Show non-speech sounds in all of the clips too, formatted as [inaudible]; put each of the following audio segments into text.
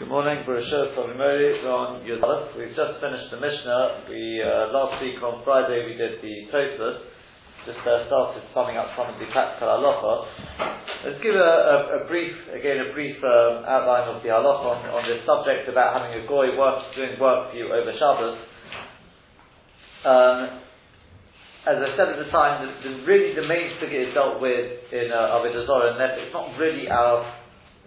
Good morning, Barashah Tovimori on Yudalef. We've just finished the Mishnah. We, uh, last week on Friday we did the Tosfos, just uh, started summing up some of the practical halacha. Let's give a, a, a, brief, again a brief um, outline of the halacha on, on this subject about having a goy work, doing work for you over Shabbos. Um, as I said at the time, the, the, really the main figure is dealt with in uh, Avodah Zorah, and it's not really our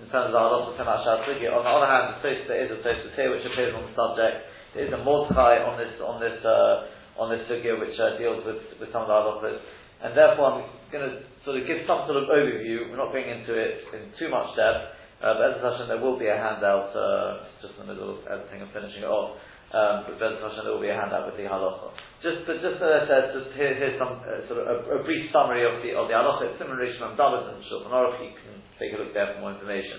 in terms of our loss of Temat On the other hand, the Tosfos, there is a Tosfos here which appears on the subject. There is a Mordechai on this on this uh, on this figure which uh, deals with, with some of the halachas. And therefore, I'm going to sort of give some sort of overview. We're not going into it in too much depth. Uh, but as a there will be a handout uh, just in the middle of everything and finishing it off. Um, but there will be a handout with the halacha. Just, but just as I said, just here, here's some uh, sort of a, a, brief summary of the of the halacha. It's similar to Dalit and Shulchan Aruch. You can take a look there for more information.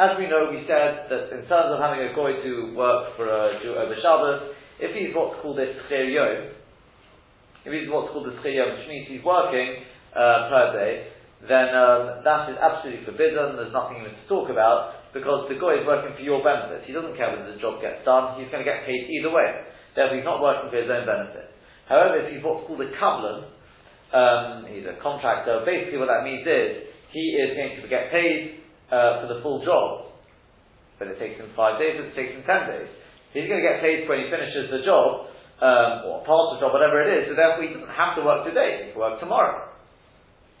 As we know, we said that in terms of having a goy to work for a Jew over Shabbos, if he's what's called a schir yom, if he's what's called a schir yom, which means he's working uh, per day, then um, that is absolutely forbidden. There's nothing even to talk about because the guy is working for your benefit. He doesn't care whether the job gets done. He's going to get paid either way. Therefore, he's not working for his own benefit. However, if he's what's called a kablan, um, he's a contractor. Basically, what that means is he is going to get paid uh, for the full job. But it takes him five days, it takes him ten days. He's going to get paid when he finishes the job, um, or part of the job, whatever it is, so therefore he doesn't have to work today, he can work tomorrow.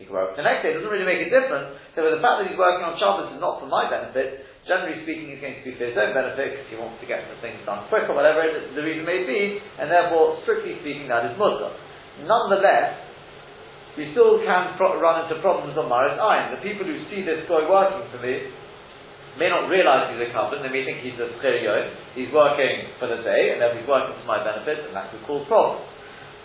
He can work the next day, it doesn't really make a difference. So the fact that he's working on Shabbos is not for my benefit, generally speaking he's going to be for his own benefit because he wants to get the things done quick or whatever the reason may be, and therefore, strictly speaking, that is mutter. Nonetheless, we still can pro- run into problems on Maris Ayin. The people who see this guy working for me may not realize he's a coven, they may think he's a schiriyot, he's working for the day, and then he's working for my benefit, and that could cause problems.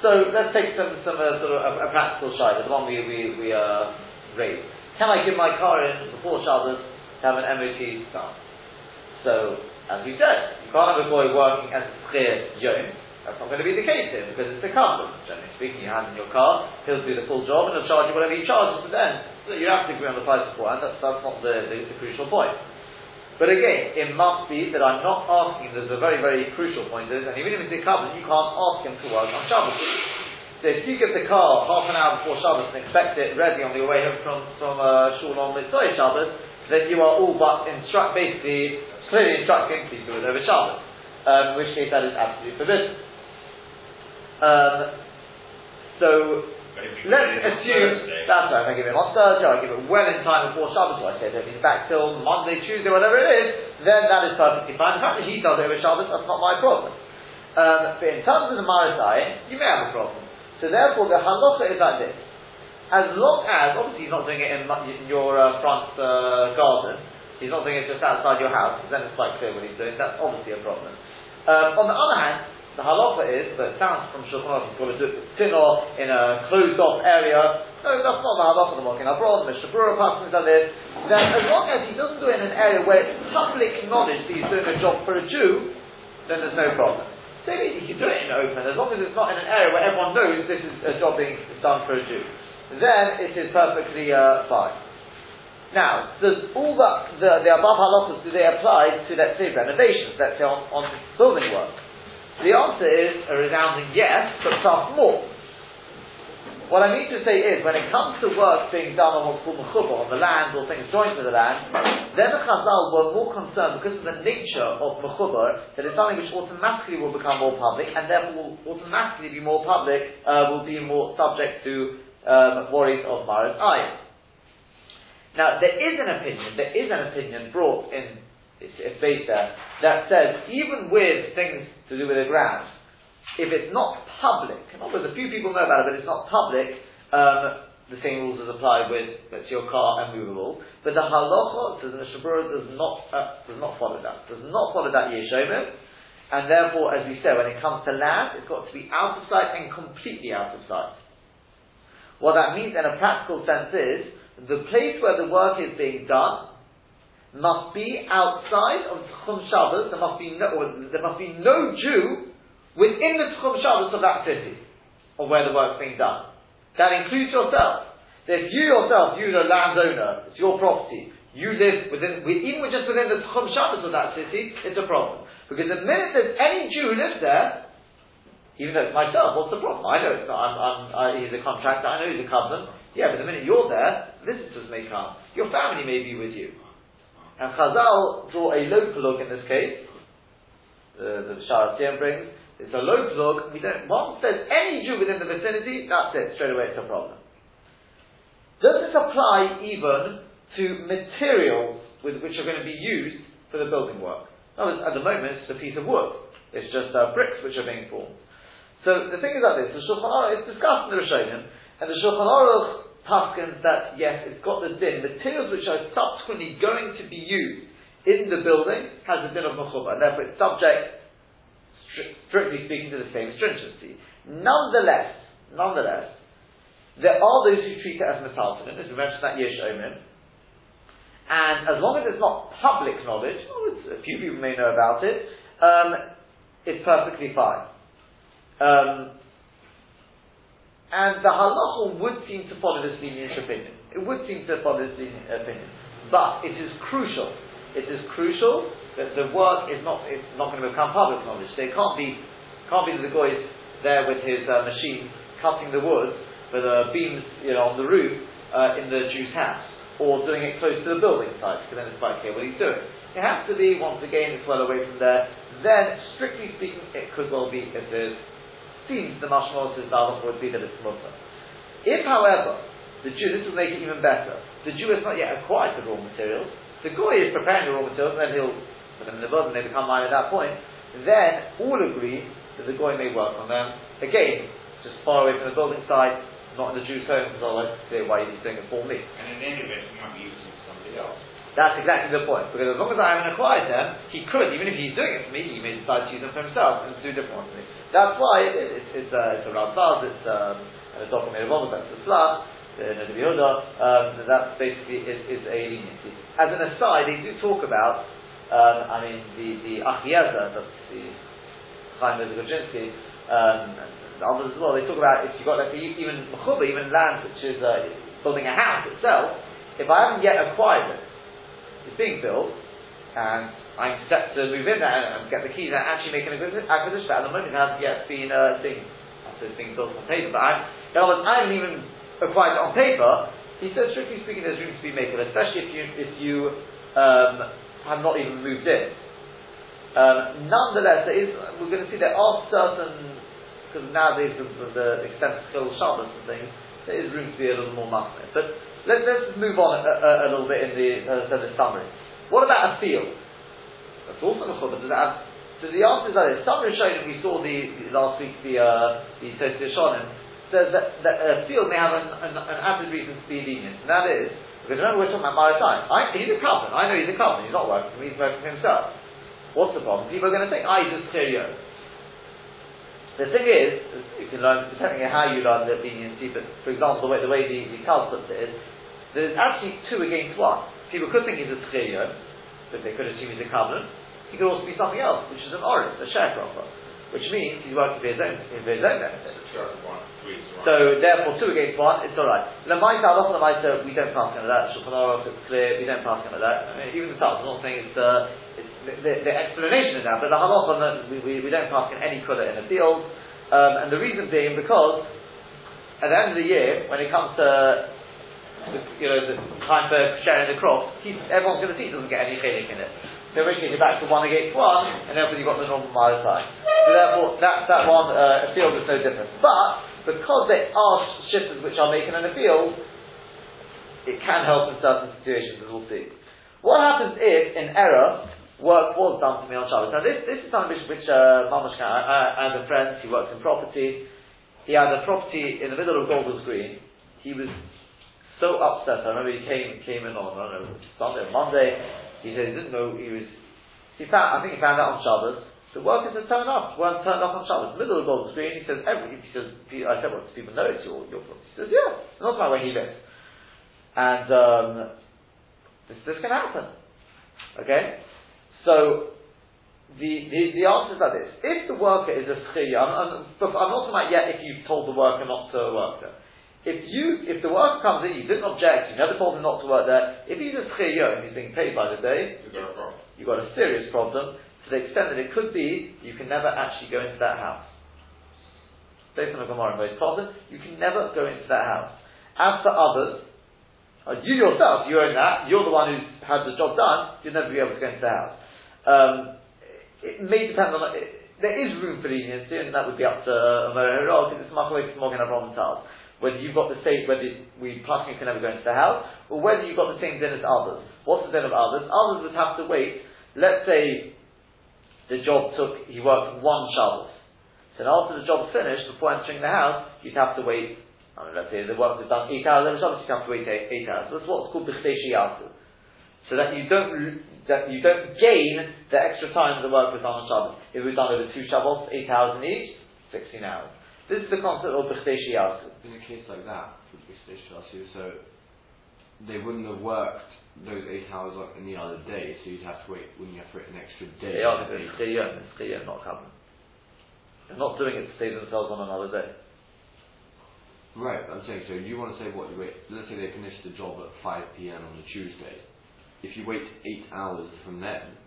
So let's take some, some uh, sort of a, a practical side, the one we, we, we uh, raised. Can I give my car in before Shabbos to have an MOT done? So, as we said, you can't have a boy working as a schir yom, that's not going to be the case here because it's a kablan. Generally speaking, you have in your car, he'll do the full job and he'll charge you whatever he charges, but then so you have to agree on the price beforehand. That's, that's not the, the, the, crucial point. But again, it must be that I'm not asking. There's a very very crucial point is, and even if it's a kablan, you can't ask him to work on Shabbos. So if you give the car half an hour before Shabbos and expect it ready on your way home from from uh, Shul on Mitzvah Shabbos, then you are all but instruct basically clearly instructing please do it over Shabbos. Um, in which case that is absolutely forbidden. Um, so let's assume that's right. If I give it on Thursday, I give it well in time before Shabbos. So I say don't need back till Monday, Tuesday, whatever it is. Then that is perfectly fine. The fact that he does it over Shabbos, that's not my problem. Um, but in terms of the Marisai, you may have a problem. So therefore, the halacha is like this: as long as obviously he's not doing it in, in your uh, front uh, garden, he's not doing it just outside your house, then it's quite clear what he's doing. That's obviously a problem. Um, on the other hand, the halacha is, but it sounds from Shulchan Aruch, he's got to do it tinor in a closed off area. No, that's not the halacha the Magen Avraham, the Mishnah Berurah passes on this. Then as long as he doesn't do it in an area where it's public knowledge that he's doing a job for a Jew, then there's no problem. So he can do it in open, as long as it's not in an area where everyone knows this is a job being done for a Jew. Then it is perfectly uh, fine. Now, does all the, the, the above halachas, do they apply to, let's say, renovations, let's say on, on building work? The answer is a resounding yes, but plus more. What I mean to say is, when it comes to work being done on on the land or things joined to the land, then the Chazal were more concerned because of the nature of mechuba that it's something which automatically will become more public and therefore will automatically be more public, uh, will be more subject to um, worries of Maras Ayin. Now, there is an opinion, there is an opinion brought in it's, based there, that says even with things to do with the ground, if it's not public, in other a few people know about it, but it's not public, um, the same rules as apply with let's your car and movable. But the halacha, says the Mishnah Berurah, does not uh, does not follow that. Does not follow that yeshomim, and therefore, as we said, when it comes to land, it's got to be out of sight and completely out of sight. What that means in a practical sense is the place where the work is being done must be outside of Tchum Shabbos. There must be no, there must be no Jew within the Tchum Shabbos of that city, or where the work's being done. That includes yourself. So if you yourself, you're the landowner, it's your property, you live within, even just within the Tchum Shabbos of that city, it's a problem. Because the minute there's any Jew who lives there, even though it's myself, what's the problem? I know it's not, I'm, I'm, I, he's a contractor, I know he's a covenant. Yeah, but the minute you're there, visitors may come. Your family may be with you. And Chazal draw a local look in this case, uh, the Shara brings, it's a low plug, we don't, once there's any Jew within the vicinity, that's it, straight away it's a problem. Does this apply even to materials with which are going to be used for the building work? No, at the moment it's a piece of wood. It's just uh, bricks which are being formed. So the thing is like this, the Shulchan Aruch, it's discussed in the Rishonim, and the Shulchan Aruch paskins that yes, it's got the din, materials which are subsequently going to be used in the building has a din of mechuba, and therefore it's subject, strictly speaking, to the same stringency. Nonetheless, nonetheless, there are those who treat it as metalton, as we mentioned that Yesh Omen, and as long as it's not public knowledge, well, a few people may know about it, um, it's perfectly fine. Um, and the halacha would seem to follow this lenient opinion. It would seem to follow this lenient opinion. But it is crucial it is crucial that the work is not it's not going to become public knowledge. They can't be can't be the guy there with his uh, machine cutting the wood for the beams you know on the roof uh, in the Jew's house or doing it close to the building site because then it's quite clear what he's doing. It has to be once again it's well away from there. Then strictly speaking, it could well be if it seems the mashmal says would be that it's mutter. If however the Jew, this will make it even better. The Jew has not yet acquired the raw materials the goy is preparing the raw materials, and then he'll put them in the boat, and they become mine at that point. Then all agree that the goy may work on them. Again, just far away from the building site, not in the Jew's home, because otherwise it's clear why he's doing it for me. And in any event, he might be using somebody else. That's exactly the point. Because as long as I haven't acquired them, he could, even if he's doing it for me, he may decide to use them for himself and do different ones for me. That's why it, it, it's, uh, it's a Ramsaz, it's um, a document of best. It's in the Yehuda, um, that basically is, is a leniency. As an aside, they do talk about, um, I mean, the, the Achiezer, that's the Chaim Grodzinsky, um, and others as well, they talk about if you've got, like, even Mechuba, even land which is uh, building a house itself, if I haven't yet acquired it, it's being built, and I'm set to move in there and, get the keys and actually make an acquisition, at the moment. Hasn't yet been, uh, being, so it's being built on paper, but I'm, in other words, I haven't even acquired it on paper, he says, strictly speaking, there's room to be made, especially if you if you um, have not even moved in. Um, nonetheless, there is, we're going to see there are certain, because nowadays with the, the extent of skill Shabbos and things, there is room to be a little more muscular. But let, us move on a, a, a, little bit in the, uh, the summary. What about a field? That's also a Does it have so the answer is that some Rishonim, we saw the, the last week the uh, the Tosfos says that, that a field may have an, an, an added reason to be lenient, and that is, because remember we're talking about Maritain. I, he's a covenant, I know he's a covenant, he's not working for me, he's working for himself. What's the problem? People are going to think, I just clear you. The thing is, you can learn, depending on how you learn the leniency, but for example, the way the, way the, the Kal puts it is, there's actually two against one. People could think he's a tchiyah, but they could assume he's a covenant. He could also be something else, which is an oris, a sharecropper which means he's working for his own, for his own benefit. So therefore, two against one, it's all right. Lamaita, Allah Lamaita, we don't pass on that. Shulchan it's clear, we don't pass on that. I mean, even the Talmud, not saying it's, uh, it's the, the, explanation is that, but the halacha, we, we, we don't pass on any colour in the field. Um, and the reason being because at the end of the year, when it comes to you know the time for sharing the crop, everyone's going to see doesn't get any chelik in it. So in which you're back to one against one, and therefore you've got the normal mile side. So therefore that, that one, uh, a is no different. But, because there are shifters which are making an appeal, it can help in certain situations, as we'll see. What happens if, in error, work was done to me on Shabbos? Now this, this is something which, which uh, Mamash, I, had a friend, he works in property, he had a property in the middle of Golders Green, he was so upset, I remember he came, came in on, I don't know, Sunday or Monday, he said he didn't know he was. He found. I think he found out on Shabbos. The workers had turned up. weren't turned up on Shabbos. Middle of the Golders Green. He says every. He says. I said, "What? Well, people know it's your your fault?" He says, "Yeah, not my way he lives." And um, this this can happen. Okay, so the, the, the answer is like this. If the worker is a schiyah, I'm, I'm, I'm, not talking about yet if you've told the worker not to work there. If you, if the worker comes in, you didn't object, you never told him not to work there, if he's a tchiyo and he's being paid by the day, Is there a problem? you've got a serious problem to the extent that it could be you can never actually go into that house. Based on the Gemara in problems, you can never go into that house. As for others, uh, you yourself, you own that, you're the one who's had the job done, you'll never be able to go into the house. Um, it may depend on, it, there is room for leniency, and that would be up to Amor because it's much away from Magen Avraham Taz. Whether you've got the same, whether we plus can never go into the house, or whether you've got the same din as others. What's the din of others? Others would have to wait. Let's say the job took, he worked one Shabbos. So after the job's finished, before entering the house, you'd have to wait, I mean, let's say the work was done eight hours on Shabbos, you'd have to wait eight, eight hours. That's what's called B'chdei Shiyasu. So that you don't, that you don't gain the extra time the work was done on Shabbos. If it was done over two Shabbos, eight hours in each, 16 hours. This is the concept of B'chdei Shiyasu. In a case like that, for the station so they wouldn't have worked those eight hours on any other day, so you'd have to wait, wouldn't you have to wait an extra day? They are because it's Chiyom, it's Chiyom, not Covenant. They're not doing it to save themselves on another day. Right, I'm saying, so you want to say what, you wait, let's say they finish the job at 5pm on a Tuesday. If you wait eight hours from then,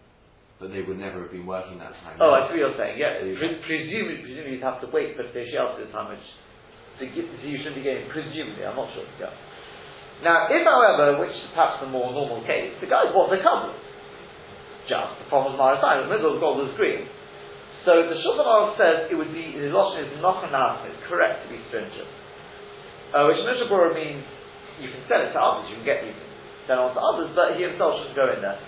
but they would never have been working that time. Oh, I see what you're saying, yeah. Pre- presumably, presumably you'd have to wait for B'chdei Shiyasu time, which so you so you shouldn't be getting, presumably, I'm not sure, yeah. Now, if however, which is perhaps the more normal case, the guy bought the cover. Just, the problem was Marasai, the middle of the Golders Green. So the Shulchan Aruch says it would be, the Lashon is not enough. it's correct to be stringent. Uh, which Mishnah Berurah means you can sell it to others, you can get, you can sell it on to others, but he himself shouldn't go in there.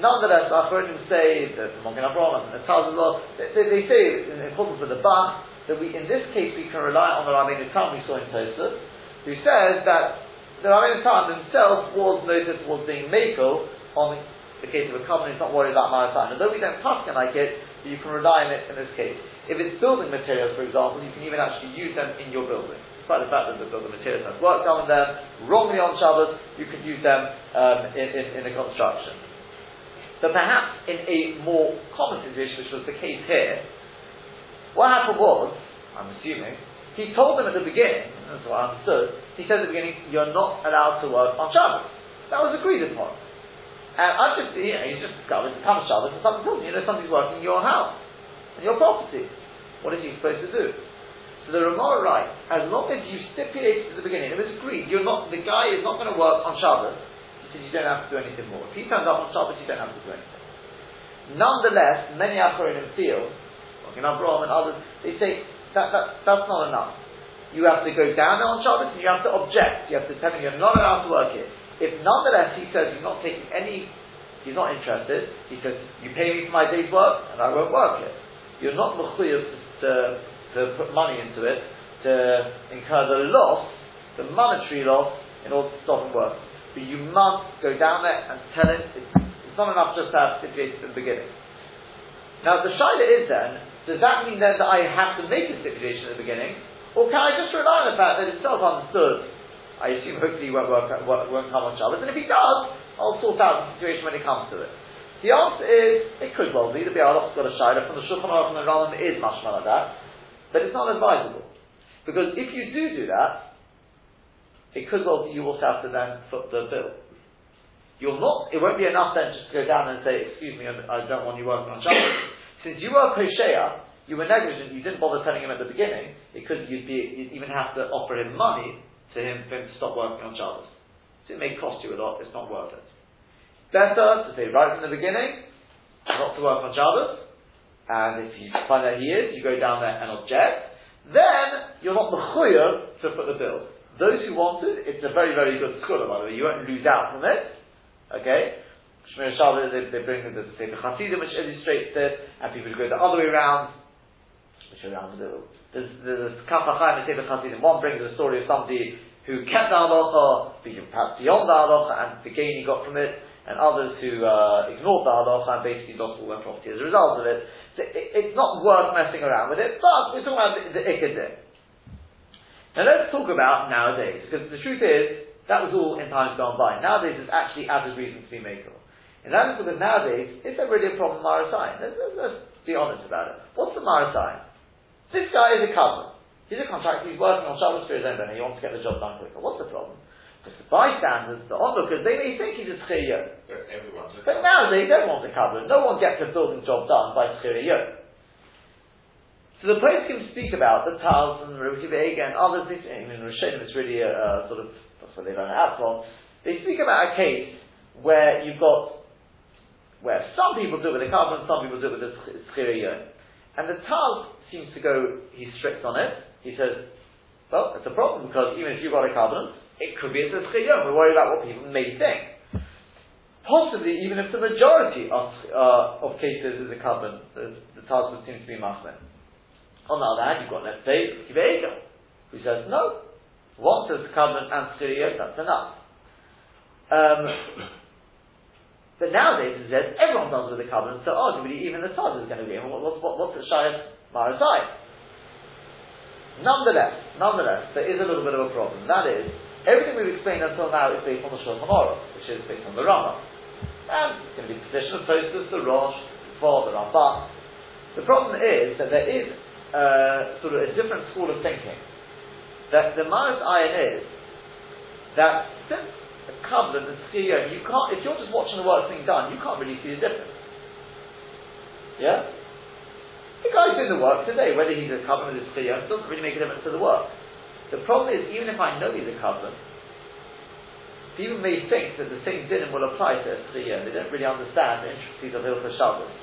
Nonetheless, Achronim say, the Magen Avraham and the Tazallah, they, they, they say, in accordance with the Bach, that we, in this case, we can rely on the Rabbeinu Tam we saw in Tosfos, who says that the Rabbeinu Tam himself was noted was being Mako on the case of a company, he's not worried about Marasai. Although we don't pass it like it, you can rely on it in this case. If it's building materials, for example, you can even actually use them in your building. Despite the fact that the building materials have worked on them, wrongly on Shabbos, you can use them um, in, in, in the construction. But perhaps in a more common situation, which was the case here, what happened was, I'm assuming, he told them at the beginning, that's what I understood, he said at the beginning, you're not allowed to work on Shabbos. That was agreed upon. And I just, you know, he's just discovered, it's come Shabbos, and tells me, you know, somebody's working in your house, in your property. What is he supposed to do? So the Ramah writes, as long as you stipulated at the beginning, it was agreed, you're not, the guy is not going to work on Shabbos, said you don't have to do anything more. If he turns up on Shabbos, you don't have to do anything. Nonetheless, many Acharonim feel, like in Abraham and others, they say that, that that's not enough. You have to go down there on Shabbos and you have to object. You have to tell him you're not allowed to work here. If nonetheless he says he's not taking any, he's not interested, he says, you pay me for my day's work and I won't work it. You're not mechuyev to, to put money into it, to incur the loss, the monetary loss, in order to stop him work. But you must go down there and tell him it's, it's not enough just to have stipulated at the beginning. Now the shaila is then, does that mean then that I have to make a stipulation at the beginning? Or can I just rely on the fact that it's self-understood? I assume hopefully he won't, work, won't, come on Shabbos, and if he does, I'll sort out the situation when it comes to it. The answer is, it could well be, the Bialach's got a shaila from the Shulchan Aruch and the Rambam is mashma like that, but it's not advisable. Because if you do do that, it could well be you also have to then foot the bill. You'll not, it won't be enough then just to go down and say, excuse me, I don't want you working on Shabbos. Since you were Kosheya, you were negligent, you didn't bother telling him at the beginning, because you'd be, you'd even have to offer him money to him for him to stop working on Shabbos. So it may cost you a lot, it's not worth it. Better to say right from the beginning, not to work on Shabbos, and if you find out he is, you go down there and object, then you're not mechuyev to put the bill. Those who want it, it's a very, very good scholar, by the way. You won't lose out from it. Okay? Shmir Shabbos, they, they bring the Sefer Hasidim, which illustrates this, and people who go the other way around, which around the, there's, there's Kaf HaChaim and Sefer Hasidim. One brings the story of somebody who kept the halacha, perhaps beyond the halacha, and the gain he got from it, and others who uh, ignored the halacha and basically lost all their property as a result of it. So it, it's not worth messing around with it, but we're talking about the, the. Now let's talk about nowadays, because the truth is, that was all in times gone by. Nowadays there's actually added reason to be makel. And that is because nowadays, is there really a problem with Marasai? Let's, let's, let's be honest about it. What's the Marasai? This guy is a cousin. He's a contractor, he's working on Shabbos for his own benefit, he wants to get the job done quicker. What's the problem? Because the bystanders, the onlookers, they may think he's a Tzchir But everyone's a But now they don't want the covenant. No one gets a building job done by Tzchir So the place can speak about the Tals and Rabbi Ega and others. I mean, Rishonim is really a, a sort of, that's what they it out from. They speak about a case where you've got, where some people do it with a kablan, some people do it with a Tzchir And the Taz seems to go, he's strict on it. He says, well, it's a problem because even if you've got a kablan, it could be a Tzchir We're worried about what people may think. Possibly, even if the majority of, uh, of cases is a kablan, the, the Taz would seem to be Machman. On the other hand, you've got, let's say, who says, no, once there's covenant and Tzchir that's enough. Um, but nowadays, it says everyone does with the covenant, so arguably even the Taz is going to be. What, what, what, what's the Shayat Marasai? Nonetheless, nonetheless, there is a little bit of a problem. That is, everything we've explained until now is based on the Shulchan Aruch, which is based on the Rama. And it's going to be the position of Tosfos, the Rosh, for the Rambam. The problem is that there is uh, sort of a different school of thinking. That the Maris iron is that since a covenant and CEO, you can't, if you're just watching the work being done, you can't really see the difference. Yeah? The guy's doing the work today, whether he's a covenant or a doesn't really make a difference to the work. The problem is, even if I know he's a covenant, people may think that the same din will apply to a CEO. They don't really understand the intricacies of Hilchah Shabbos.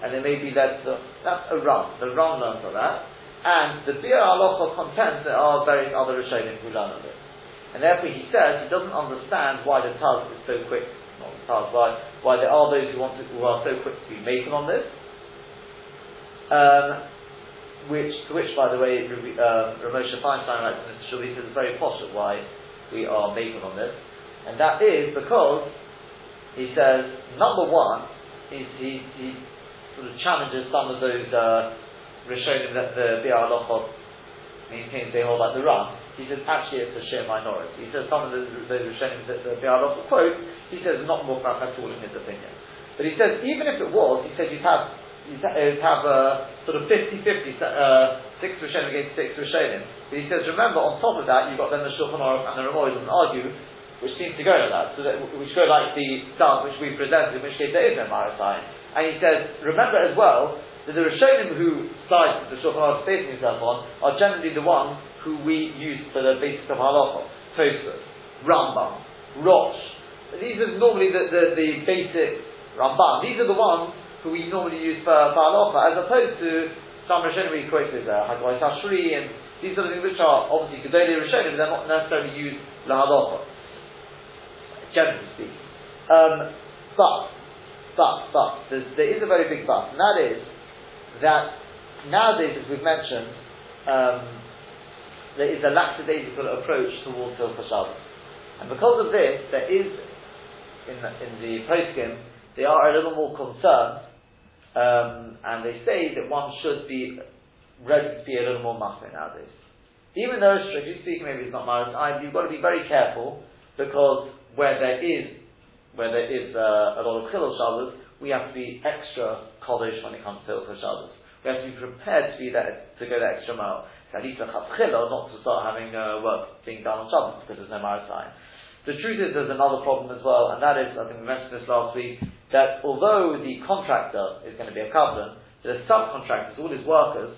And they may be to, that's a run. The run learns on that. And the Biur Halacha contends there are various other Rishonim who learn on it. And therefore he says he doesn't understand why the Taz is so quick, not the Taz, why, why there are those who want to, who are so quick to be making on this. Um, which, which, by the way, uh, Rav Moshe Feinstein writes in Mr. Says it's very at why we are making on this. And that is because he says, number one, he, he, he sort of challenges some of those uh, Rishonim that the Biur Halacha maintains they hold like the Ram. He says actually it's a sheer minority. He says some of the, those Rishonim that the Biur Halacha quote, he says not more at all in his opinion. But he says even if it was, he says you'd have you'd have a sort of 50-50, uh, six Rishonim against six Rishonim. But he says remember on top of that you've got then the Shulchan Aruch and the Ramoy and argue which seems to go like that, so that, which go like the stance which we presented, in which case there is no Marasai. And he says, remember as well, that the Rishonim who side the Shulchan Aruch basing himself on are generally the ones who we use for the basis of halacha. Tosfos, Rambam, Rosh. These are normally the, the, the basic Rambam. These are the ones who we normally use for, for halacha, as opposed to some Rishonim we quoted, uh, Hagahos Asheri, and these are the things which are obviously Gedolei Rishonim, but they're not necessarily used la halacha, generally speaking. Um, but, but, but, there is a very big but, and that is that nowadays, as we've mentioned, um, there is a lackadaisical approach towards Hilchah Shabbos. And because of this, there is, in the, in the poskim, they are a little more concerned, um, and they say that one should be ready to be a little more machmir nowadays. Even though, strictly speaking, maybe it's not Maris you've got to be very careful, because where there is, where there is uh, a lot of Chilul Shabbos, we have to be extra kodesh when it comes to Hilchah Shabbos. We have to be prepared to be there, to go the extra mile. At least a chila, not to start having uh, work being done on Shabbos because there's no maritime. The truth is there's another problem as well, and that is, I think we mentioned this last week, that although the contractor is going to be a covenant, the subcontractors, all his workers,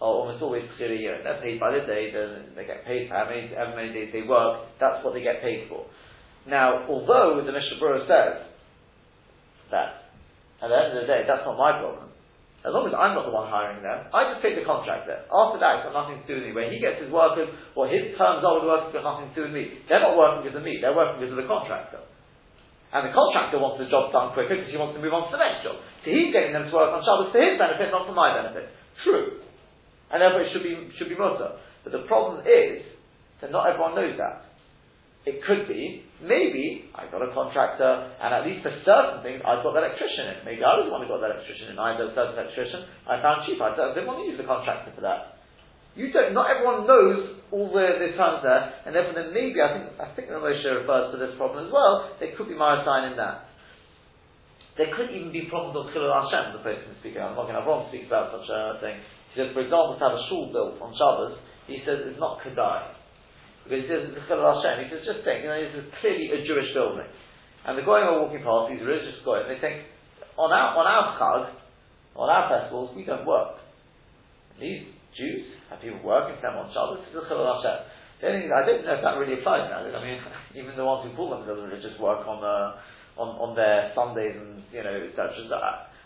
are almost always a year. They're paid by the day, they get paid for how many, how many days they work, that's what they get paid for. Now, although the Mishnah Berurah says that, at the end of the day, that's not my problem, as long as I'm not the one hiring them, I just take the contract there. After that, it's got nothing to do with me. When he gets his workers, or his terms are with the workers, got nothing to do with me. They're not working because of me, they're working because of the contractor. And the contractor wants the job done quicker because he wants to move on to the next job. So he's getting them to work on Shabbos for his benefit, not for my benefit. True. And therefore it should be, should be mutter. But the problem is that not everyone knows that. It could be, maybe, I got a contractor, and at least for certain things, I've got the electrician in. Maybe I was the one who got the electrician in. I had a certain electrician, I found cheap. I didn't want to use the contractor for that. You don't, not everyone knows all the, the terms there, and therefore then maybe, I think, I think the Moshe refers to this problem as well, there could be Marasign in that. There could even be problems of Chilul Hashem, the person speaking. I'm not going to have wrong speak about such a thing. He says, for example, to have a shul built on Shabbos, he says it's not Kedai. Because he says, it's Hashem. He says, just think, you know, this is clearly a Jewish building. And the Goyim are walking past, these religious Goyim, they think, on our, on our Chag, on our festivals, we don't work. These Jews have people working for them on Shabbos, this is Chilul Hashem. The only thing, I don't know if that really applies now. I mean, [laughs] even the ones who pull call themselves religious work on, uh, on, on their Sundays and, you know, etc.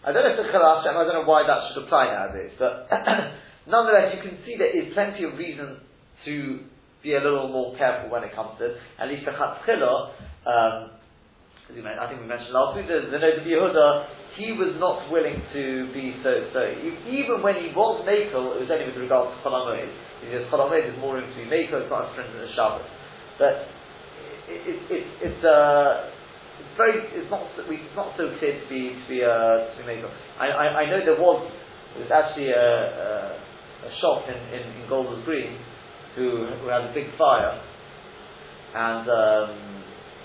I don't know if it's Chilul Hashem, I don't know why that should apply nowadays, but [clears throat] nonetheless, you can see there is plenty of reason to be a little more careful when it comes to, at least the Chatzchila, um, I think we mentioned last week, the, the Yehuda, he was not willing to be so, so, even when he was Makel, it was only with regards to Chol Hamoed, because Chol Hamoed is more room to be Makel, it's not as stringent as Shabbos. But it, it, it, it's, uh, it's very, it's not, it's not so clear to be, to be, uh, to be Makel. I, I, I know there was, there was actually a, a, a shop in, in, in Golders Green who, who had a big fire, and um,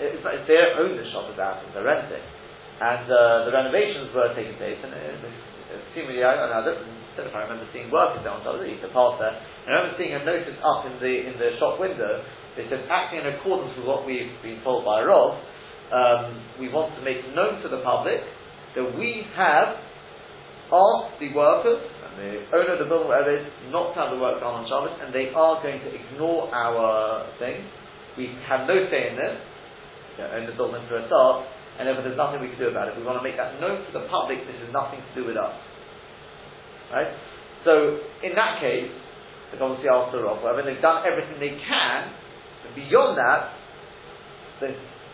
it's, it's their own the shop is out, they're renting. And uh, the renovations were taking place, and it, it, seemingly, I, I, don't, know if I remember seeing workers there on of the pass there. And I remember seeing a notice up in the in the shop window. They said, acting in accordance with what we've been told by Rov, um, we want to make known to the public that we have asked the workers and the owner of the building, is, not to have the work done on Shabbos, and they are going to ignore our thing. We have no say in this you own the building for a start, and therefore there's nothing we can do about it. We want to make that known to the public, this has nothing to do with us. Right? So, in that case, like obviously after all, whatever, they've done everything they can, and beyond that,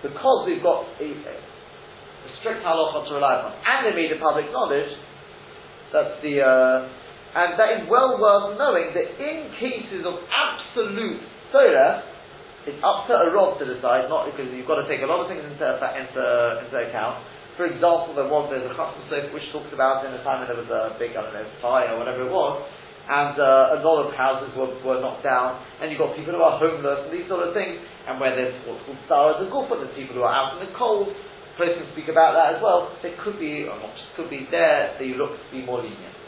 because we've got a, a strict halacha to rely upon, and they made it public knowledge, that's the, uh, and that is well worth knowing that in cases of absolute Torah, it's up to a Rob to decide, not because you've got to take a lot of things into, into, into account. For example, there was there's a custom soap which talks about in the time when there was a big I don't know fire or whatever it was, and uh, a lot of houses were, were knocked down, and you've got people who are homeless and these sort of things, and where there's what's called stars and gufa, there's people who are out in the cold. Can speak about that as well. There could be, or not just could be, there you look to be more lenient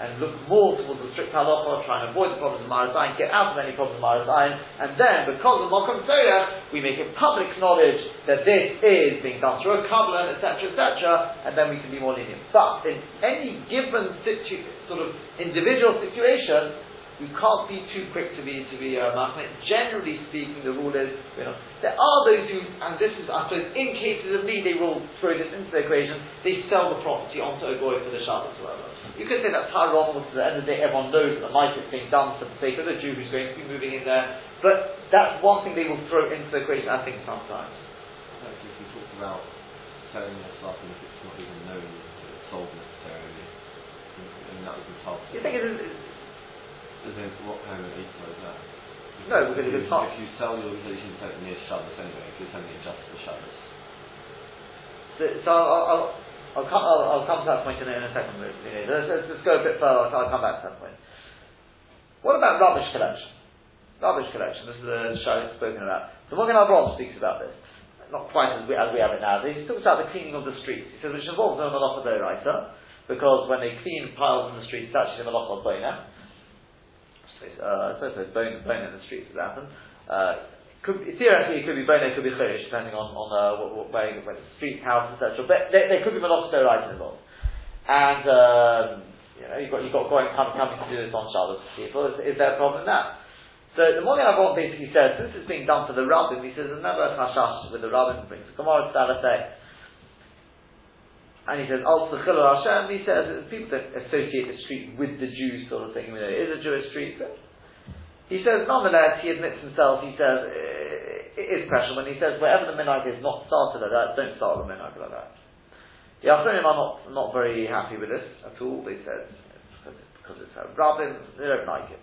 and look more towards the strict halacha, try and avoid the problems of Marazayin, get out of any problems of Marazayin, and then, because of Mokum Torah, we make it public knowledge that this is being done through a covenant, etc., etc., and then we can be more lenient. But in any given situ- sort of individual situation, we can't be too quick to be to be a uh, Generally speaking, the rule is you know there are those who, and this is I suppose in cases of need, they will throw this into the equation. They sell the property onto a goy for the Shabbos, whatever. You could say that's haram, because at the end of the day, everyone knows that the light is being done for the sake of the Jew who's going to be moving in there. But that's one thing they will throw into the equation, I think, sometimes. If we talk about selling your stuff and if it's not even known that it's sold necessarily, and that was the top. You think it is? As in, what kind of equal is that? No, because if, it's not. If you sell your, sell it near Shabbos anyway, if you're selling it just for Shabbos. So, so I'll, I'll I'll come, I'll, I'll come to that point in, in a second. You know, let's, let's, let's, go a bit further. I'll come back to that point. What about rubbish collection? Rubbish collection. This is the show spoken about. So Magen Avraham speaks about this. Not quite as we, as we have it now. He talks about the cleaning of the streets. He says which involves no malacha writer because when they clean piles in the streets, it's actually the malacha bona. Uh, so it's bone, bone in the streets has happened. Uh, could theoretically, it could be bone, it could be chirish, depending on, on uh, what, what, where, where the street, house, etc. But there, there could be monoxide right involved. And, um, you know, you've got, you've got going, coming, coming to do this on Shabbos people. Is, is there a problem that? So the Morgan Avon basically says, this is being done for the rabbin. He says, there's chashash with the rabbin. Brings a Gemara to and he says, Al Hashem, he says, people that associate the street with the Jews sort of thing, you know, it is a Jewish street, but he says, nonetheless, he admits himself, he says, it is special when he says, wherever the minhag is not started like that, don't start the minhag like that. The Achronim are not, not very happy with this at all. They said, because, because it's a rabbin, they don't like it.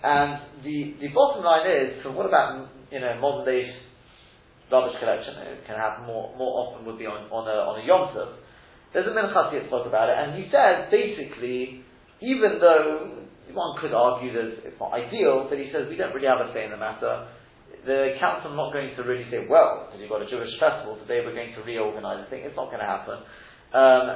And the, the bottom line is, so what about, you know, modern day rubbish collection? It can happen more, more often would be on, on a, on a Yom Tov. There's a Minchas talk about it, and he says, basically, even though one could argue that it's not ideal, but he says we don't really have a say in the matter. The council are not going to really say, well, because you've got a Jewish festival today, we're going to reorganize the thing. It's not going to happen. Um,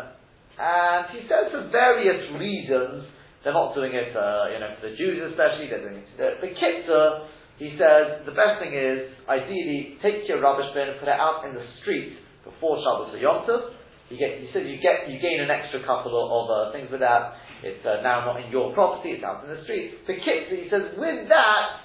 and he says for various reasons, They're not doing it, uh, you know, for the Jews especially. They're doing it. The, the kitzah, he says, the best thing is, ideally, take your rubbish bin and put it out in the street before Shabbos or Yom Tov. You get, he said you get, you gain an extra couple of, of uh, things with that. It's uh, now not in your property, it's out in the street. The kitzah, he says, with that,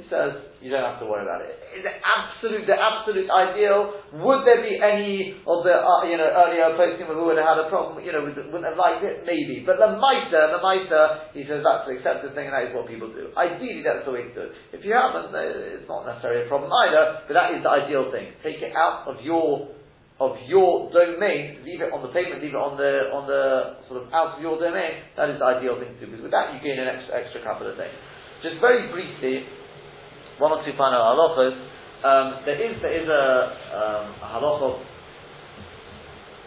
he says, you don't have to worry about it. The absolute, the absolute ideal, would there be any of the, uh, you know, earlier posting who would have had a problem, you know, wouldn't have liked it? Maybe. But the mitre, the mitre, he says that's the accepted thing and that is what people do. Ideally that's the way to do it. If you haven't, it's not necessarily a problem either, but that is the ideal thing. Take it out of your of your domain, leave it on the pavement, leave it on the on the sort of out of your domain, that is the ideal thing to do because with that you gain an extra extra couple of things. Just very briefly, one or two final halachas. Um, there is there is a, um, a halacha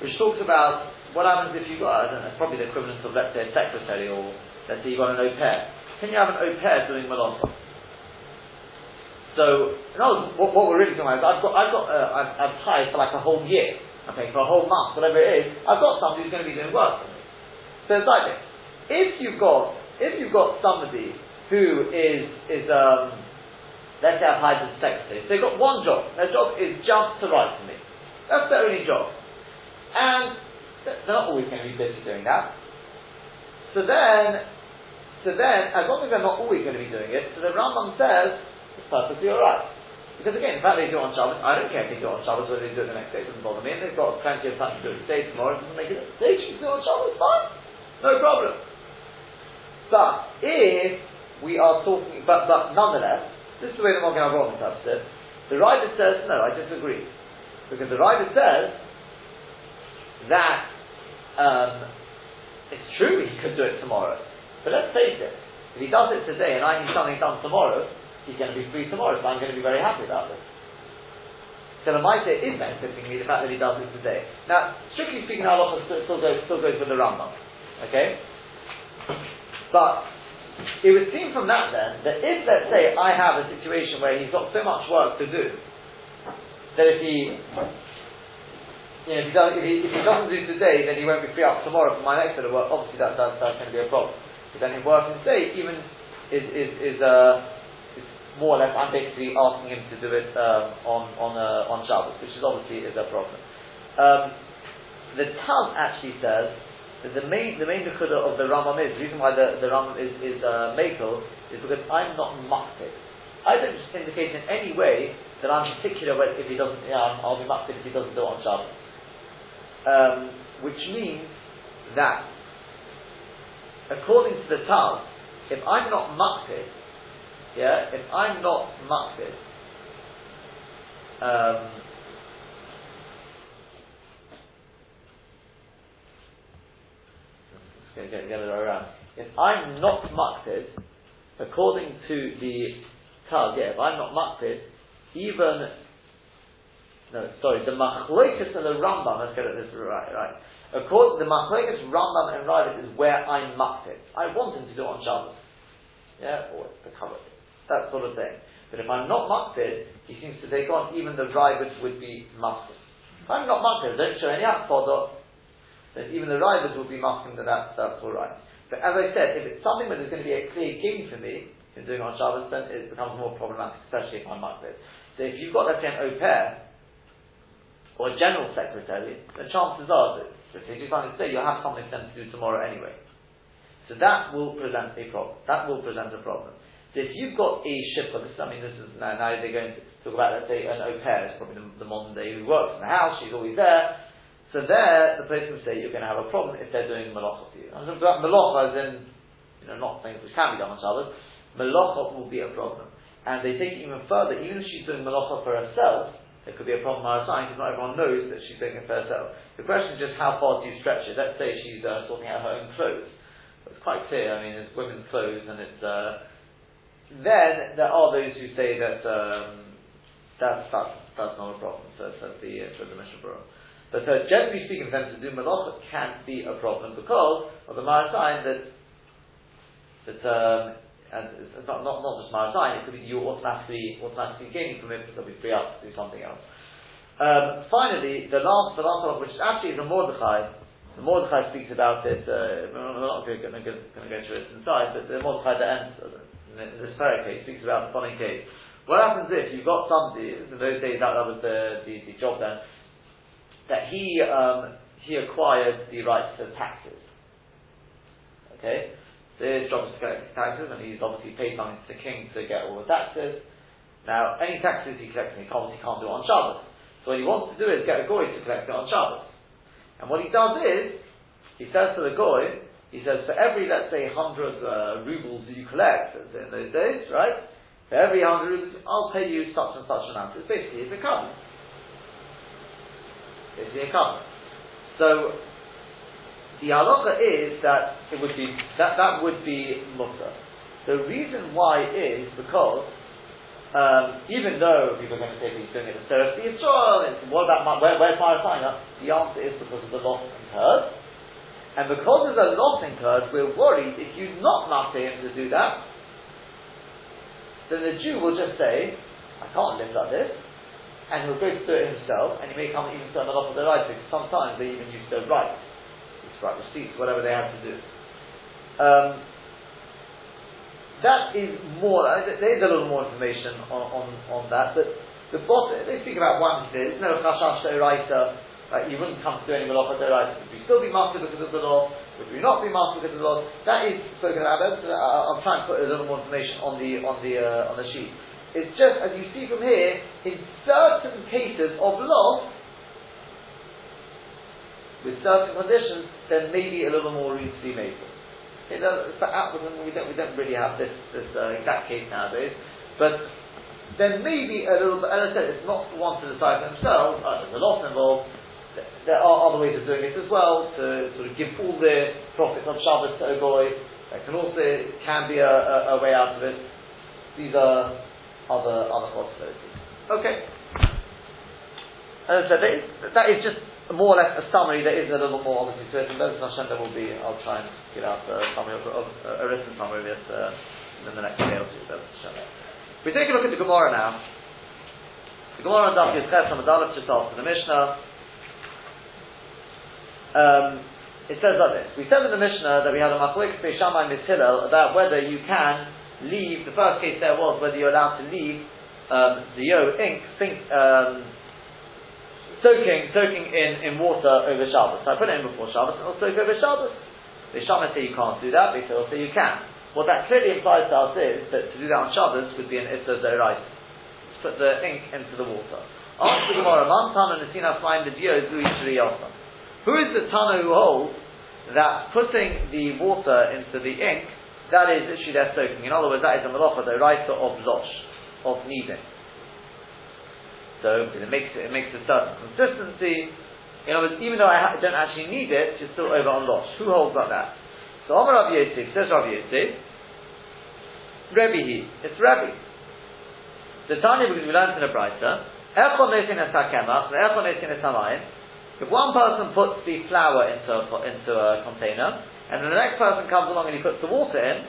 which talks about what happens if you got I don't know, probably the equivalent of let's say a secretary or let's say you got an au pair. Can you have an au pair doing malacha? So, in other words, what, what, we're really talking about is I've got I've got uh, I've, I've hired for like a whole year, okay, for a whole month, whatever it is. I've got somebody who's going to be doing work for me. So it's like this: if you've got if you've got somebody who is is um, Let's say I've hired a secretary. So they've got one job. Their job is just to write for me. That's their only job. And they're not always going to be busy doing that. So then, so then, as long as they're not always going to be doing it, so the Rambam says it's perfectly alright. Because again, in fact they do it on Shabbos, I don't care if they do it on Shabbos or they do it the next day, it doesn't bother me, and they've got plenty of time to do it today, tomorrow, it doesn't make it, they should do it on Shabbos, fine, no problem. But if we are talking, but, but nonetheless, this is the way the Magen Avraham interprets it. The writer says, no, I disagree. Because the writer says that um, it's true he could do it tomorrow. But let's face it, if he does it today and I need something done tomorrow, he's going to be free tomorrow, so I'm going to be very happy about this. So the Maita is benefiting me the fact that he does it today. Now, strictly speaking, halacha still goes, still goes with the Rambam. Okay? But it would seem from that then that if, let's say, I have a situation where he's got so much work to do that if he, you know, if he, does, if he, if he doesn't do today, then he won't be free up tomorrow for my next bit of work. Obviously, that, that, that's going to be a problem. But then him working today even is is is, uh, is more or less. I'm basically asking him to do it um, on on uh, on Shabbos, which is obviously is a problem. Um, the Taz actually says the main the main nekuda of the Rambam is the reason why the, the Rambam is is uh, is because I'm not makted. I don't indicate in any way that I'm particular if he doesn't. Know, I'll be makted if he doesn't do it on Shabbos. Um, which means that according to the Taz, if I'm not makted, yeah, if I'm not makted, um, get it around. If I'm not makted, according to the Taz, yeah, if I'm not makted, even no, sorry, the Machlokes and the Rambam. Let's get it this right, right. According the Machlokes, Rambam and Raavad is where I'm makted. I want him to do it on Shabbos, yeah, or the cover, that sort of thing. But if I'm not makted, he seems to take on even the Raavad would be makted. If I'm not makted, don't show any akpodot, then even the riders will be masking that that's, that's alright. But as I said, if it's something that is going to be a clear king for me in doing on Shabbos, then it becomes more problematic, especially if I'm like. So if you've got, let's say, an au pair, or a general secretary, the chances are that if they do something today, you'll have something for them to do tomorrow anyway. So that will present a problem. That will present a problem. So if you've got a shipper, this, I mean, this is now, now they're going to talk about, let's say, an au pair, it's probably the, the modern day who works in the house, she's always there, so there, the place would say you're going to have a problem if they're doing malacha for you. I'm talking about malacha as in, you know, not things which can be done on Shabbos. Malacha will be a problem. And they take it even further, even if she's doing malacha for herself, there could be a problem on her side because not everyone knows that she's doing it for herself. The question is just how far do you stretch it? Let's say she's uh, sorting out her own clothes. It's quite clear, I mean, it's women's clothes and it's, uh, then there are those who say that, um, that's, that's, that's not a problem. So the, uh, the Mishnah. But uh, generally speaking, for them to do malacha can be a problem because of the Marasayan that that um, and it's not, not, not just Marasayan, it could be you automatically automatically gaining from it, so we free up to do something else. Um, finally, the last the last one, which is actually is a Mordechai, The Mordechai speaks about it, uh, we're not going to, go through it inside, but the Mordechai that ends, uh, in this case, speaks about the following case. What happens if you've got somebody, in those days that, that was the, the, the job then, that he, um, he acquired the rights to taxes. Okay? So his job is to collect taxes, and he's obviously paid something to the king to get all the taxes. Now, any taxes he collects, he can't, he can't do it on Shabbos. So what he wants to do is get a goy to collect it on Shabbos. And what he does is, he says to the goy, he says, for every, let's say, hundred uh, rubles you collect, in those days, right? For every hundred rubles, I'll pay you such and such amount. It's basically it's a Basically a covenant. So, the halacha is that it would be, that, that would be mutter. The reason why is because um, even though people are going to say he's doing it with Seraph Yisrael, what about my, where, where's my assignment? The answer is because of the loss incurred. And because of the loss incurred, we're worried if you not master him to do that, then the Jew will just say, I can't live like this, and he'll go to do it himself, and he may come even to an lot of their rights, because sometimes they even use their rights, write receipts, whatever they have to do. Um, that is more, uh, there is a little more information on, on, on that, but the bottom, they speak about one, there's no chashash writer, uh, you wouldn't come to do any malacha deraisa. Would we still be master because of the law? Would we not be master because of the law? That is spoken about. Uh, I'll try and put a little more information on the on the uh, on the sheet. It's just as you see from here, in certain cases of loss, with certain conditions, there may be a little more room to be made for. It does, for we don't, we don't really have this, this uh, exact case nowadays, but there may be a little bit, as I said, it's not the one to decide for themselves, uh, there's a lot involved, there are other ways of doing it as well, to sort of give all the profits of Shabbos to a boy, that can also, can be a, a, a, way out of it. These are other, other possibilities. Okay. As I said, that is, that is just more or less a summary. There is a little more obviously to it, and Bezos Hashem there will be. I'll try and get out a summary of, of uh, a written summary of this uh, in the next day or two. Bezos Hashem. We take a look at the Gemara now. The Gemara on Daf Yisrael from Adalef just after the Mishnah. Um, it says like this. We said in the Mishnah that we had a Machlik Shammai Mitzilel about whether you can leave. The first case there was whether you're allowed to leave um, the yo ink, think, um, soaking, soaking in, in water over Shabbos. So I put it in before Shabbos and I'll soak over Shabbos. The Shammai say you can't do that, but they say you can. What that clearly implies to us is that to do that on Shabbos would be an Issa Zorais. To put the ink into the water. Ask the Gemara, the Dio Zui Who is the Tana who holds that putting the water into the ink, that is literally their soaking. In other words, that is a malacha, the writer of losh, of kneading. So it makes it, it makes a certain consistency. In other words, even though I ha- don't actually need it, it's still over on losh. Who holds like that? So Omar Rav Yosef says Rav Yosef, Rebbe he, it's Rebbe. The Tanya because we learned in a braisa, Echon Nesin es Hakemach, Echon Nesin es. If one person puts the flour into a, into a container, and then the next person comes along and he puts the water in,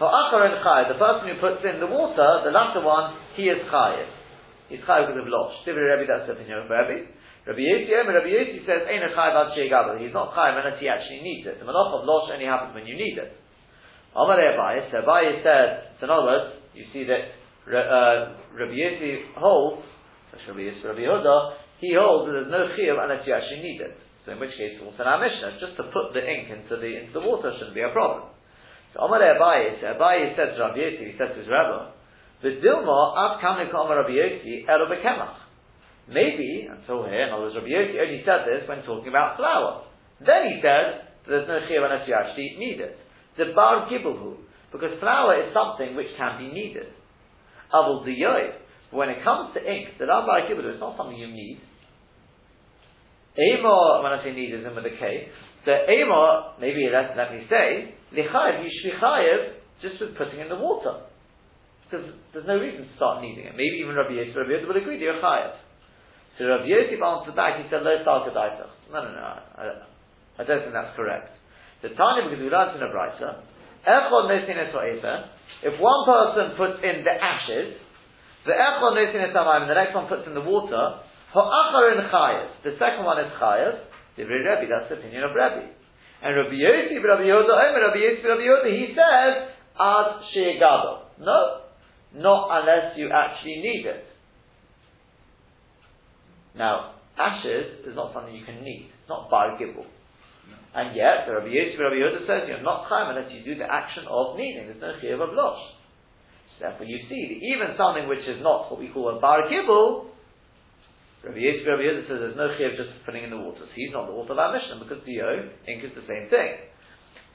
the person who puts in the water, the latter one, he is Chayiv. He's chayav because of losh. Sivri Rebbe, that's the opinion of Rebbe. Rabbi Yossi, Rabbi Yossi says, Ein chayav al sheigabel. He's not chayav unless he actually needs it. The malach of losh only happens when you need it. Amar said, so in other words, you see that uh, Rabbi Yossi holds, Rabbi Yossi, Rabbi Yehuda, he holds that there's no chiyuv unless you actually need it. So in which case, also in our Mishnah, just to put the ink into the into the water shouldn't be a problem. So Amar Abayis, Abayis said to Rabbi Yossi, he said to his rabbi, the Dilma at Kamik Rabbi Yossi Elo Bekemach. Maybe, until here, in other words, Rabbi Yossi only said this when talking about flour. Then he said there's no chiyuv unless you actually need it. The bar gibelhu, because flour is something which can be needed. Avul diyoy, when it comes to ink, the bar gibelhu is not something you need. Amor, when I say need, is in with a K. So Amor, maybe let, let me say, lichayev, you should be chayev just with putting in the water because there's no reason to start needing it. Maybe even Rabbi Yosef, Rabbi Yosef would agree, you're chayav. So Rabbi Yosef answered back, he said, lo. No, no, no, I, I, don't think that's correct. The Tanya, because we learned in a braisa, if one person puts in the ashes, the and the next one puts in the water, the second one is chayav, Divrei Rebbe, that's the opinion of Rebbe. And Rabbi Yossi, Rabbi Yehuda, Omer, Rabbi Yossi, Rabbi Yehuda, he says, Ad She'egado. No, not unless you actually need it. Now, ashes is not something you can need. It's not bar gibble. And yet, the Rabbi Yosef Rabbi Yehuda says you're not chaim unless you do the action of kneading. There's no chiyuv of losh. So therefore, you see that even something which is not what we call a bar gibble, Rabbi Yosef Rabbi Yehuda says there's no chiyuv just putting in the water. So he's not the author of our Mishnah because the ink is the same thing.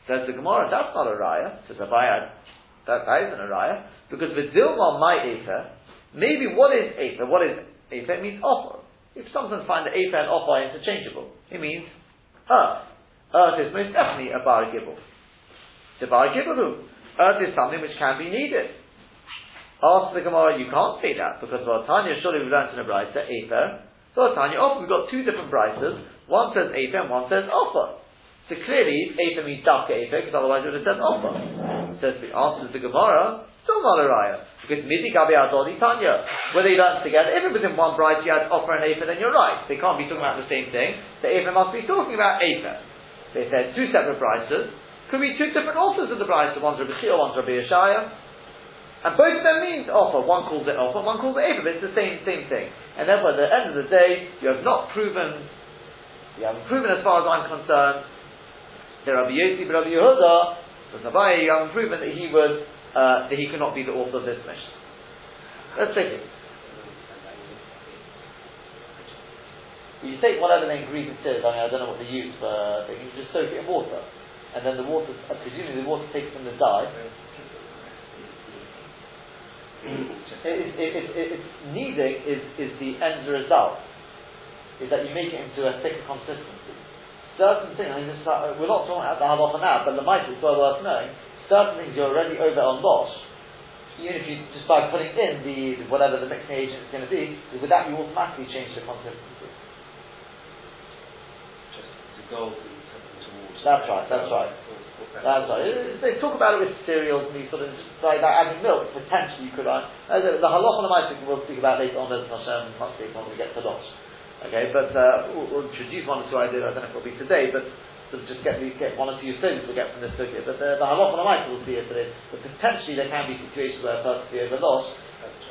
Says the Gemara, that's not a raya. Says Abayad, that, that isn't a raya because the dilma my afer. Maybe what is afer? What is afer? It means offer. If sometimes find the afer and offer interchangeable, it means earth. Earth is most definitely a bar gibble. The bar gibble. Earth is something which can be needed. Ask the Gemara, you can't say that because Tanya surely we learned in a brisa Afer. So Tanya, often we've got two different brises. One says Afer and one says Offer. So clearly, Afer means Dafka Afer because otherwise it would have said Offer. So the answer the Gemara, still not a raya. Because Midi Gabi Adodi Tanya, where they learned together, if it was in one brise you had Offer and Afer, then you're right. They can't be talking about the same thing. So Afer must be talking about Afer. They said two separate brises. Could be two different authors of the brisa. One's Rabbi Chia, one's Rabbi Yeshaya. And both of them means offer. One calls it offer, one calls it Ava, but it's the same, same thing. And therefore, at the end of the day, you have not proven, you haven't proven as far as I'm concerned, that Rabbi Yossi, Rabbi Yehuda, the Savaya, you haven't proven that he was, uh, that he could not be the author of this Mishnah. Let's take it. You take whatever the ingredient is, I mean, I don't know what they use but you just soak it in water. And then the water, uh, presumably the water takes from the dye. It, it, it, it's kneading is, is the end result. Is that you make it into a thicker consistency. Certain things, I mean, uh, we're not talking about the halacha now, but the mice is well worth knowing. Certain things you're already over on loss, even if you just by putting in the whatever the mixing agent is going to be, with that you automatically change the consistency. towards. That's right, that's right. That's right. They talk about it with cereals and these sort of like that adding milk. Potentially, you could. Uh, the, the halacha and the we'll speak about later on. There's Hashem speak when we get to Losh. Okay, but uh, we'll, we'll, introduce one or two ideas. I don't know if it'll be today, but sort of just get get one or two things we'll get from this sugya. But the, the halacha and the we'll see it today. But potentially, there can be situations where a person be over Losh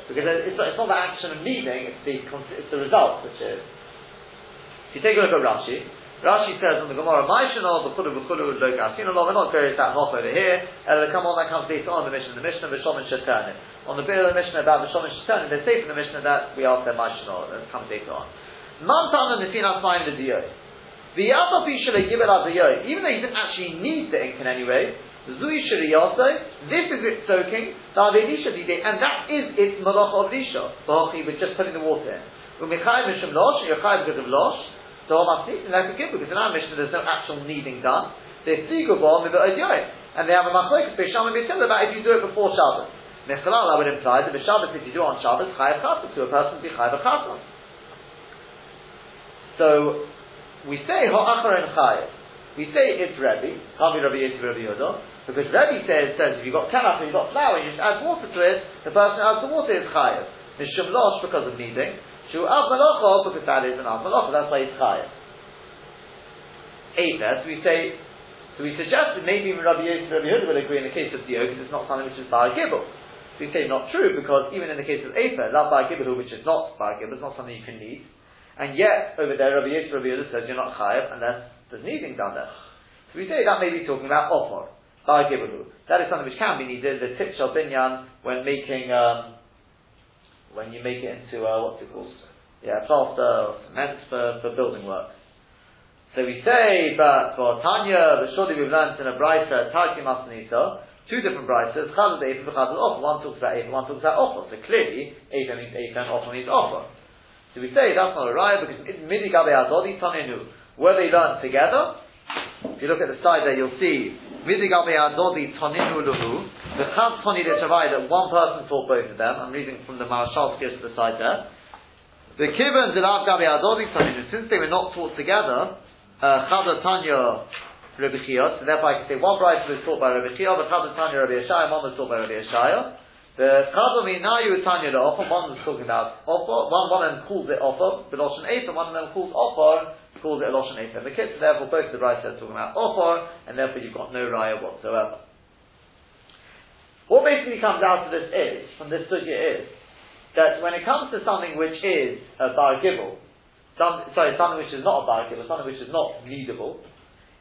because it's not, it's not the action of needing; it's the it's the result which is. If you take a look at Rashi. Rashi says on the Gemara, Maishanol, B'chudu, B'chudu, Lo Gasinolov, we're not going that half over here, and uh, come on, that comes later on the Mishnah, the Mishnah of and Shetanim. On the bit of the Mishnah about B'shom and Shetanim, they say from the Mishnah that we ask them Maishanol, that comes later on. Mantan and Nefina find the Diyot. The other Pishala give it as a yo, even though he didn't actually need the ink in any way, Zui Shiriyasa, this is it soaking, the and that is its malach of Lisha, Risha, but just putting the water in. Umichai Mishum Losh, you're because of Losh, so I'm asking like a because in our Mishnah there's no actual kneading done. They figubal and they have a machlokes b'sham and b'tim about if you do it before Shabbos. Mechalal, I would imply that b'Shabbos if you do it on Shabbos, chayav chasam to a person be chayav chasam. So we say ho'achar and chayav. We say it's Rebbe, can't be Rabbi Yosef Rabbi Yodah, because Rebbe says, says if you've got kalach and you've got flour, you just add water to it, the person who adds the water is chayav. Mishum losh because of kneading, Shu Av Malacha, because that is an Av Malacha, that's why it's Chayav. Eight so we say, so we suggest that maybe Rabbi Yosef Rabbi Yehuda will agree in the case of Dio, because it's not something which is Bar Gibel. So we say not true, because even in the case of Afer, La Bar Gibel, which is not Bar Gibel, it's not something you can need. And yet, over there, Rabbi Yosef Rabbi Yehuda says you're not Chayav unless there's needing done there. So we say that may be talking about Ophor. Bar Gibel. That is something which can be needed, the Tip Shal Binyan, when making, um, when you make it into, uh, what's it called? Yeah, plaster or cement for, for building work. So we say, but for Tanya, the surely we've learned in a brisa, Tarki Masanisa, two different brises, Chazal Eif and Chazal Offer. One talks about Eif, one talks about Offer. So clearly, Eif means Eif and Offer means Offer. So we say that's not a raya because it's Midi Gabe Azodi Tanenu, were they learned together? If you look at the side there, you'll see The Chaz Tani de that one person taught both of them. I'm reading from the the side there. The Taninu, since they were not taught together, uh, Tanya Rabbi so therefore I can say one bride was taught by Rabbi Chia, but Chada Tanya Rabbi Yeshaya, one was taught by Rabbi Yeshaya. The Chada Minayu Tanya the Offer, one was talking about Offer, one, one of them calls it Offer, Beloshan Eight, one of them calls Offer, calls it a Lashon Efer Mekitz, therefore both the right are talking about Opor, and therefore you've got no raya whatsoever. What basically comes out of this is, from this sugya is, that when it comes to something which is a bar gibel, some, sorry, something which is not a bar gibel, something which is not needable,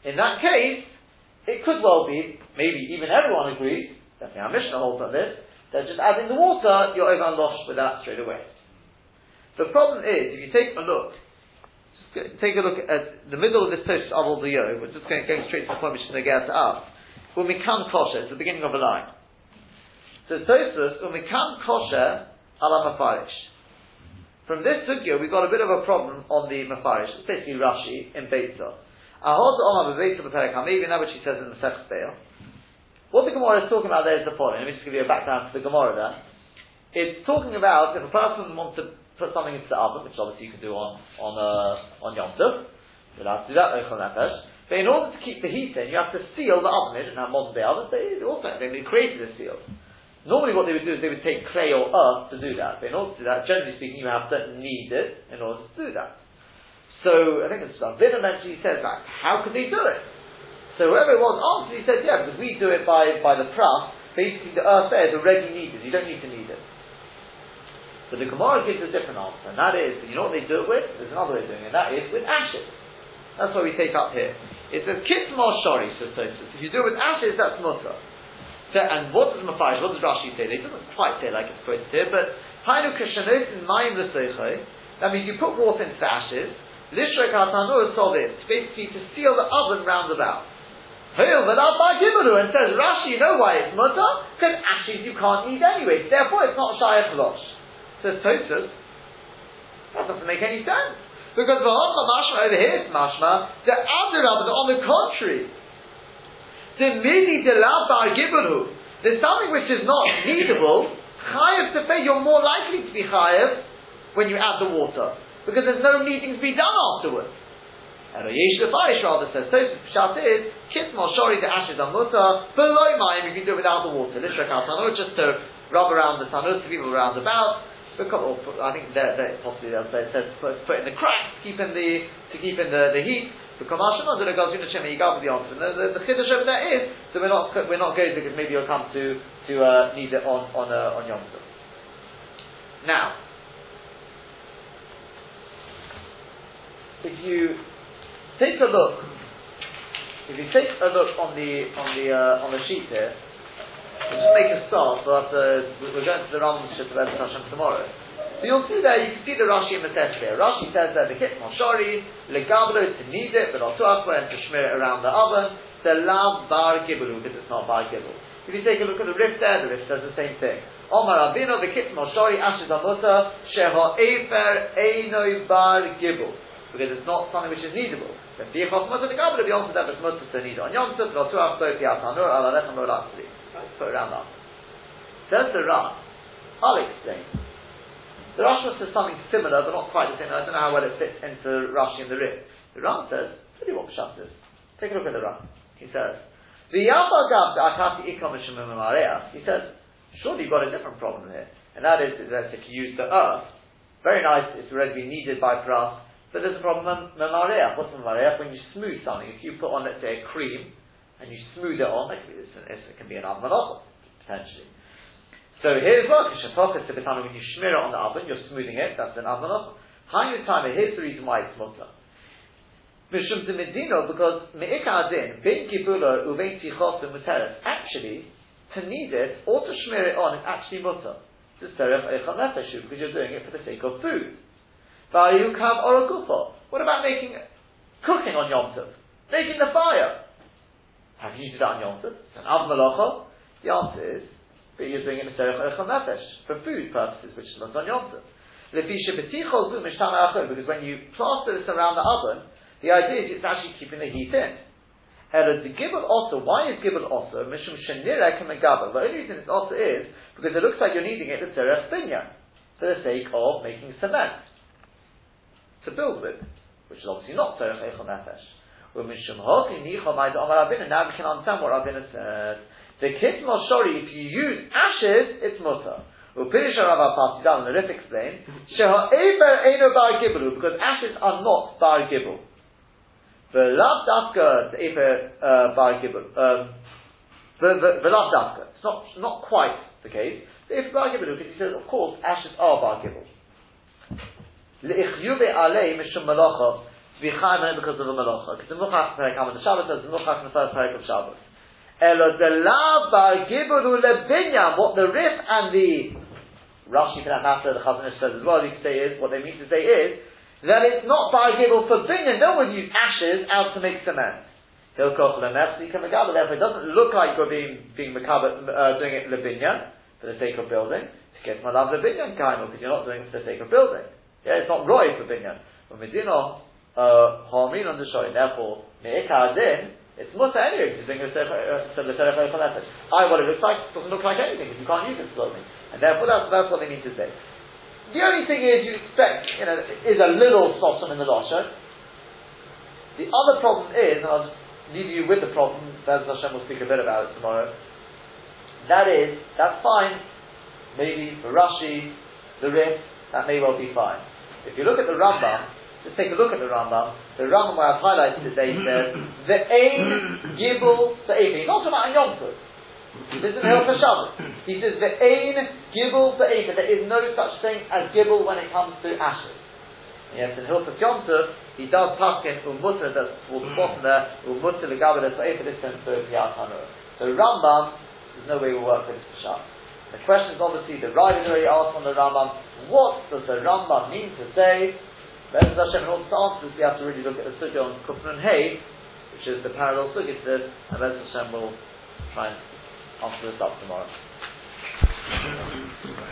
in that case, it could well be, maybe even everyone agrees, definitely our Mishnah holds on this, that just adding the water, you're over and lost with that straight away. The problem is, if you take a look, take a look at the middle of this Tosh Avol Yo, we're just going, going straight to the point which is going to us. When we come kosher, it's the beginning of a line. So Tosus, when we come kosher, ala mafarish. From this sugya, we've got a bit of a problem on the mafarish. It's basically Rashi in Beitzah. Ahod Omar Beitzah B'Perek Hamiv, now what she says in the Sech what the Gemara is talking about there is the following. Let me just give you a background to the Gemara there. It's talking about if a person wants to put something into the oven, which obviously you can do on on uh, on Yom Tov, you'll have to do that But in order to keep the heat in, you have to seal the oven. They didn't have modern day ovens. They also they created a seal. Normally, what they would do is they would take clay or earth to do that. But in order to do that, generally speaking, you have to knead it in order to do that. So I think it's Vida mentioned. He says, like, how could they do it? So whoever it was answered, he said, yeah, because we do it by, by the pras, basically the earth there is already needed, you don't need to knead it. But the Gemara gives a different answer, and that is, you know what they do it with? There's another way of doing it, and that is with ashes. That's what we take up here. It says, kitmar shori, says Tosus. If you do it with ashes, that's mutter. So, and what does Mephish, what does Rashi say? It doesn't quite say like it's quoted here, but Hainu Krishanos in Mayim that means you put water into ashes, Lishra Katanur Sovim, basically to seal the oven round about. And says Rashi, you know why it's mutter? Because ashes you can't eat anyway. Therefore, it's not shayach losh. Says Tosus. That doesn't make any sense. Because the mashma over here is mashma, the other on the contrary. The mini de la bar gibaru. There's something which is not needable. Chayev to pay, you're more likely to be chayev when you add the water. Because there's no needing to be done afterwards. And Yesh Lefarish rather says, so Pshat is, Kit Shori the ashes mutter, below mine, you do it without the water. Lishra Tanur, just to rub around the tanur to people around about. Because, I think that, that possibly they'll say, it says put, put in the cracks, keeping the, to keep in the, the heat. The Kamashimon, the Gazuna Shem, you got the answer. The, the, the Chiddush over there is, so we're not, we're not good because maybe you'll come to, to, uh, need it on, on, uh, on Yom Tov. Now, if you Take a look. If you take a look on the on the uh, on the sheet here, just make a start. But uh, we're going to the Ram Shit of Hashem tomorrow. So you'll see there, you can see the Rashi in the text here. Rashi says that the kit moshori, legablo to knead it, but also and to smear it around the oven, the lav bar gibelu, because it's not bar gibel. If you take a look at the Rif there, the Rif says the same thing. Omar Rabino, the kit moshori, ashes amuta, sheho efer einoi bar gibel because it's not something which is needable. Then biachos mutter the gabel beyond that it's mutter to need on yom tov not tuach both the atanur al alechem lo latzli. Put that. Says the Ran. I'll explain. The Rashi says something similar, but not quite the same. I don't know how well it fits into Rashi and the Rif. The Ran says, tell you what Pshat is. Take a look at the Ran. He says, He says, surely you've got a different problem here. And that is that if you use the earth, very nice, it's already been needed by brass, but there's a problem memareach. What's memareach? When you smooth something, if you put on, let's say, a cream, and you smooth it on, it can be, it can be an avmanot, potentially. So here's what Shataka Sibitana, when you smear it on the oven, you're smoothing it, that's an avmanot. High time, here's the reason why it's mutter. Mishum to Medino, because Me'ika Adin, Bin Kibula, Uvein Tichos, Muteres, actually, to knead it, or to smear it on, is actually mutter. This is because you're doing it for the sake of food. Vayukav oragufo. What about making cooking on Yom Tov? Making the fire. Have you do that on Yom Tov? An av malacha. The answer is, but you're doing it in nefesh for food purposes, which is not on Yom Tov. Because when you plaster this around the oven, the idea is it's actually keeping the heat in. the gibel also, why is gibel also? Mishum shenira kamegabel. The only reason it's also is because it looks like you're needing it to tzerech for the sake of making cement to build with, which is obviously not Tzorech Eichel Nefesh. Now we can understand what Rabbeinu said. The Kitmol Shori, if you use ashes, it's mutter. Upirish Rav down the Rif explain, Sheha Eber Eino Bar Gibelu, because ashes are not Bar Gibel. the love dafka Sefer Bar Gibel. Um, the love dafka. It's not not quite the case. The Sefer Bar Gibel because he says, of course, ashes are Bar Gibel. Be chayim because of a malacha. Because the Muchach Perek on the Shabbos says the Muchach in the first Perek of Shabbos. Elo delav bar gibelu lebinyam. What the Rif and the Rashi for that matter, the Chazon Ish says as well. You can say is what they mean to say is that it's not bar gibel for binyan. No one use ashes out to make cement. Therefore, it doesn't look like you're being being makaber, uh, doing it lebinya for the sake of building. Get malav lebinyan kind because you're not doing it for the sake of building. Yeah, it's not roy for binyan. But medina Harmin on the show. Therefore, Me'ikar Din, it's mutter anyway because doing a Serech Nefesh. I, what it looks like, doesn't look like anything because you can't use it for clothing. And therefore, that's, that's what they mean to say. The only thing is, you expect, you know, is a little sosom in the Losha. The other problem is, and I'll leave you with the problem, Bez Hashem will speak a bit about it tomorrow. That is, that's fine. Maybe for Rashi, the Rif, that may well be fine. If you look at the Rambam, just take a look at the Rambam. The Rambam where I've highlighted today says, the Ein Gibel Sa'efa. He's not talking about Yom Tov. This is in Hilchah Shabbos. He says, the Ein Gibel Sa'efa. There is no such thing as Gibel when it comes to ashes. Yes, in Hilchah Yom Tov, he does paskin umutter, that's towards the bottom there, umutter legabe the Sa'efa, this term for Piyat So Rambam, there's no way we'll work with this for The question is obviously, the Rav already asked on the Rambam, what does the Rambam mean to say Bez Hashem in all the answers, we have to really look at the sugya on Kufran Hay, which is the parallel sugya to this, and Bez Hashem will try and answer this up tomorrow.